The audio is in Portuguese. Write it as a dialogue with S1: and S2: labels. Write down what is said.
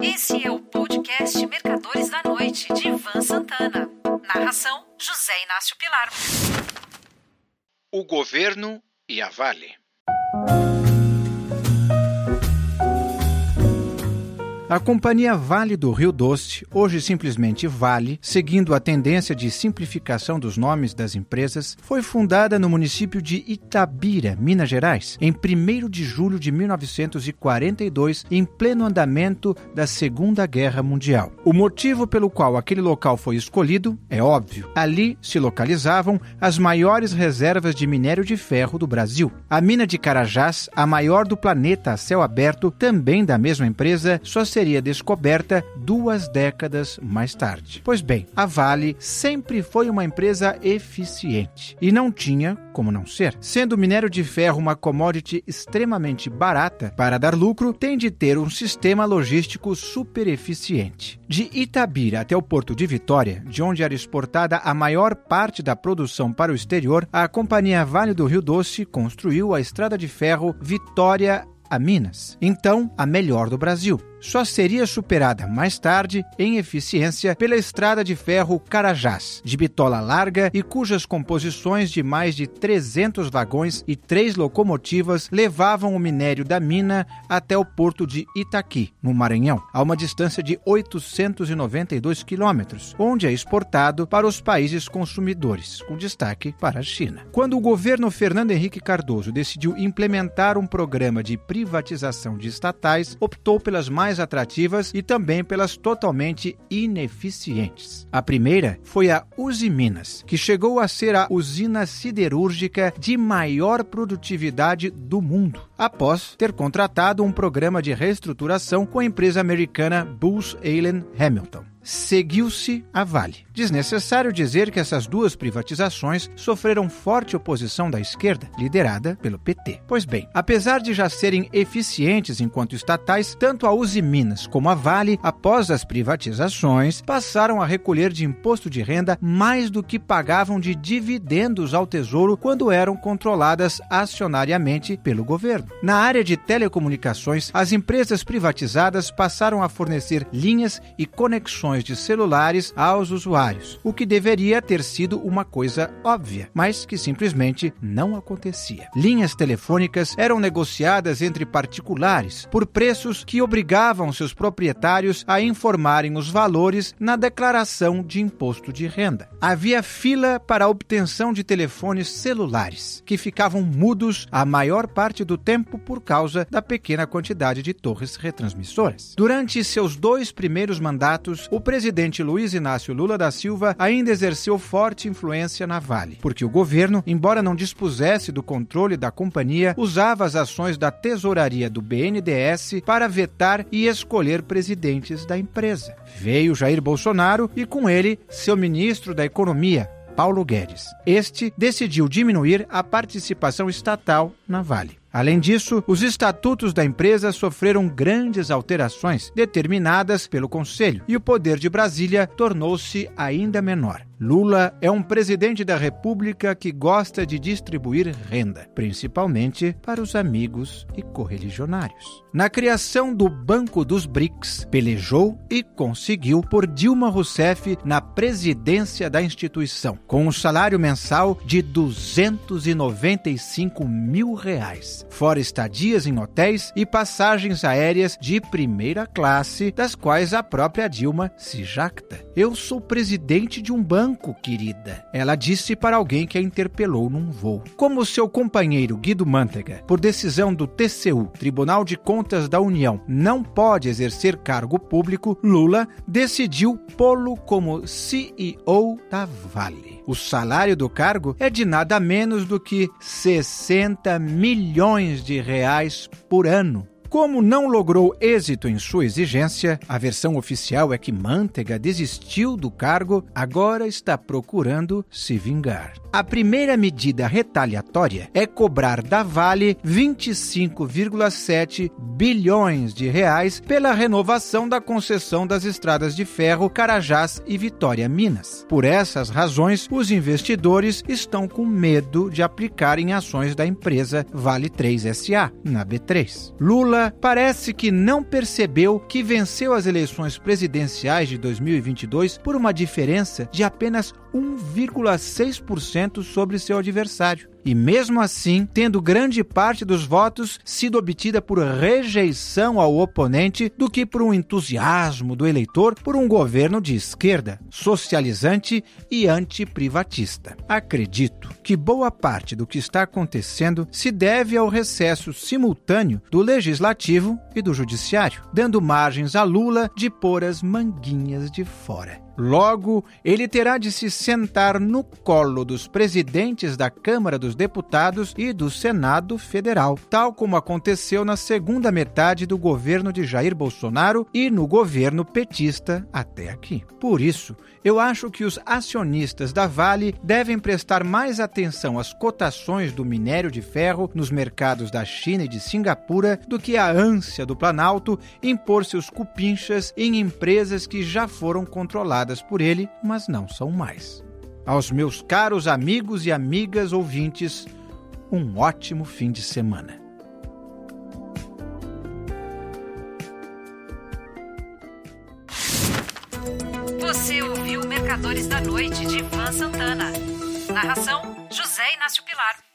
S1: Esse é o podcast Mercadores da Noite, de Ivan Santana. Narração: José Inácio Pilar.
S2: O governo e a Vale.
S3: A Companhia Vale do Rio Doce, hoje simplesmente Vale, seguindo a tendência de simplificação dos nomes das empresas, foi fundada no município de Itabira, Minas Gerais, em 1 de julho de 1942, em pleno andamento da Segunda Guerra Mundial. O motivo pelo qual aquele local foi escolhido é óbvio. Ali se localizavam as maiores reservas de minério de ferro do Brasil. A mina de Carajás, a maior do planeta a céu aberto, também da mesma empresa, só seria descoberta duas décadas mais tarde. Pois bem, a Vale sempre foi uma empresa eficiente e não tinha como não ser. Sendo o minério de ferro uma commodity extremamente barata, para dar lucro tem de ter um sistema logístico super eficiente. De Itabira até o porto de Vitória, de onde era exportada a maior parte da produção para o exterior, a companhia Vale do Rio Doce construiu a estrada de ferro Vitória a Minas, então a melhor do Brasil só seria superada mais tarde em eficiência pela estrada de ferro Carajás, de bitola larga e cujas composições de mais de 300 vagões e três locomotivas levavam o minério da mina até o porto de Itaqui, no Maranhão, a uma distância de 892 quilômetros, onde é exportado para os países consumidores, com destaque para a China. Quando o governo Fernando Henrique Cardoso decidiu implementar um programa de privatização de estatais, optou pelas mais mais atrativas e também pelas totalmente ineficientes. A primeira foi a Uzi Minas, que chegou a ser a usina siderúrgica de maior produtividade do mundo, após ter contratado um programa de reestruturação com a empresa americana Booz Allen Hamilton seguiu-se a Vale. Desnecessário dizer que essas duas privatizações sofreram forte oposição da esquerda, liderada pelo PT. Pois bem, apesar de já serem eficientes enquanto estatais, tanto a Uzi Minas como a Vale, após as privatizações, passaram a recolher de imposto de renda mais do que pagavam de dividendos ao Tesouro quando eram controladas acionariamente pelo governo. Na área de telecomunicações, as empresas privatizadas passaram a fornecer linhas e conexões de celulares aos usuários, o que deveria ter sido uma coisa óbvia, mas que simplesmente não acontecia. Linhas telefônicas eram negociadas entre particulares por preços que obrigavam seus proprietários a informarem os valores na declaração de imposto de renda. Havia fila para a obtenção de telefones celulares, que ficavam mudos a maior parte do tempo por causa da pequena quantidade de torres retransmissoras. Durante seus dois primeiros mandatos, o presidente Luiz Inácio Lula da Silva ainda exerceu forte influência na Vale, porque o governo, embora não dispusesse do controle da companhia, usava as ações da tesouraria do BNDES para vetar e escolher presidentes da empresa. Veio Jair Bolsonaro e com ele seu ministro da Economia, Paulo Guedes. Este decidiu diminuir a participação estatal na Vale. Além disso, os estatutos da empresa sofreram grandes alterações determinadas pelo Conselho e o poder de Brasília tornou-se ainda menor. Lula é um presidente da República que gosta de distribuir renda, principalmente para os amigos e correligionários. Na criação do Banco dos BRICS, pelejou e conseguiu por Dilma Rousseff na presidência da instituição, com um salário mensal de 295 mil reais, fora estadias em hotéis e passagens aéreas de primeira classe, das quais a própria Dilma se jacta. Eu sou presidente de um banco banco, querida. Ela disse para alguém que a interpelou num voo. Como seu companheiro Guido Mantega, por decisão do TCU, Tribunal de Contas da União, não pode exercer cargo público, Lula decidiu pô-lo como CEO da Vale. O salário do cargo é de nada menos do que 60 milhões de reais por ano. Como não logrou êxito em sua exigência, a versão oficial é que Mantega desistiu do cargo, agora está procurando se vingar. A primeira medida retaliatória é cobrar da Vale 25,7 bilhões de reais pela renovação da concessão das estradas de ferro Carajás e Vitória Minas. Por essas razões, os investidores estão com medo de aplicar em ações da empresa Vale 3 SA, na B3. Lula Lula parece que não percebeu que venceu as eleições presidenciais de 2022 por uma diferença de apenas 1,6% sobre seu adversário. E mesmo assim, tendo grande parte dos votos sido obtida por rejeição ao oponente do que por um entusiasmo do eleitor por um governo de esquerda, socializante e antiprivatista. Acredito que boa parte do que está acontecendo se deve ao recesso simultâneo do legislativo e do judiciário, dando margens a Lula de pôr as manguinhas de fora. Logo, ele terá de se sentar no colo dos presidentes da Câmara dos Deputados e do Senado Federal, tal como aconteceu na segunda metade do governo de Jair Bolsonaro e no governo petista até aqui. Por isso, eu acho que os acionistas da Vale devem prestar mais atenção às cotações do minério de ferro nos mercados da China e de Singapura do que a ânsia do Planalto em pôr seus cupinchas em empresas que já foram controladas por ele, mas não são mais. Aos meus caros amigos e amigas ouvintes, um ótimo fim de semana.
S1: Você ouviu Mercadores da Noite de Ivan Santana. Narração: José Inácio Pilar.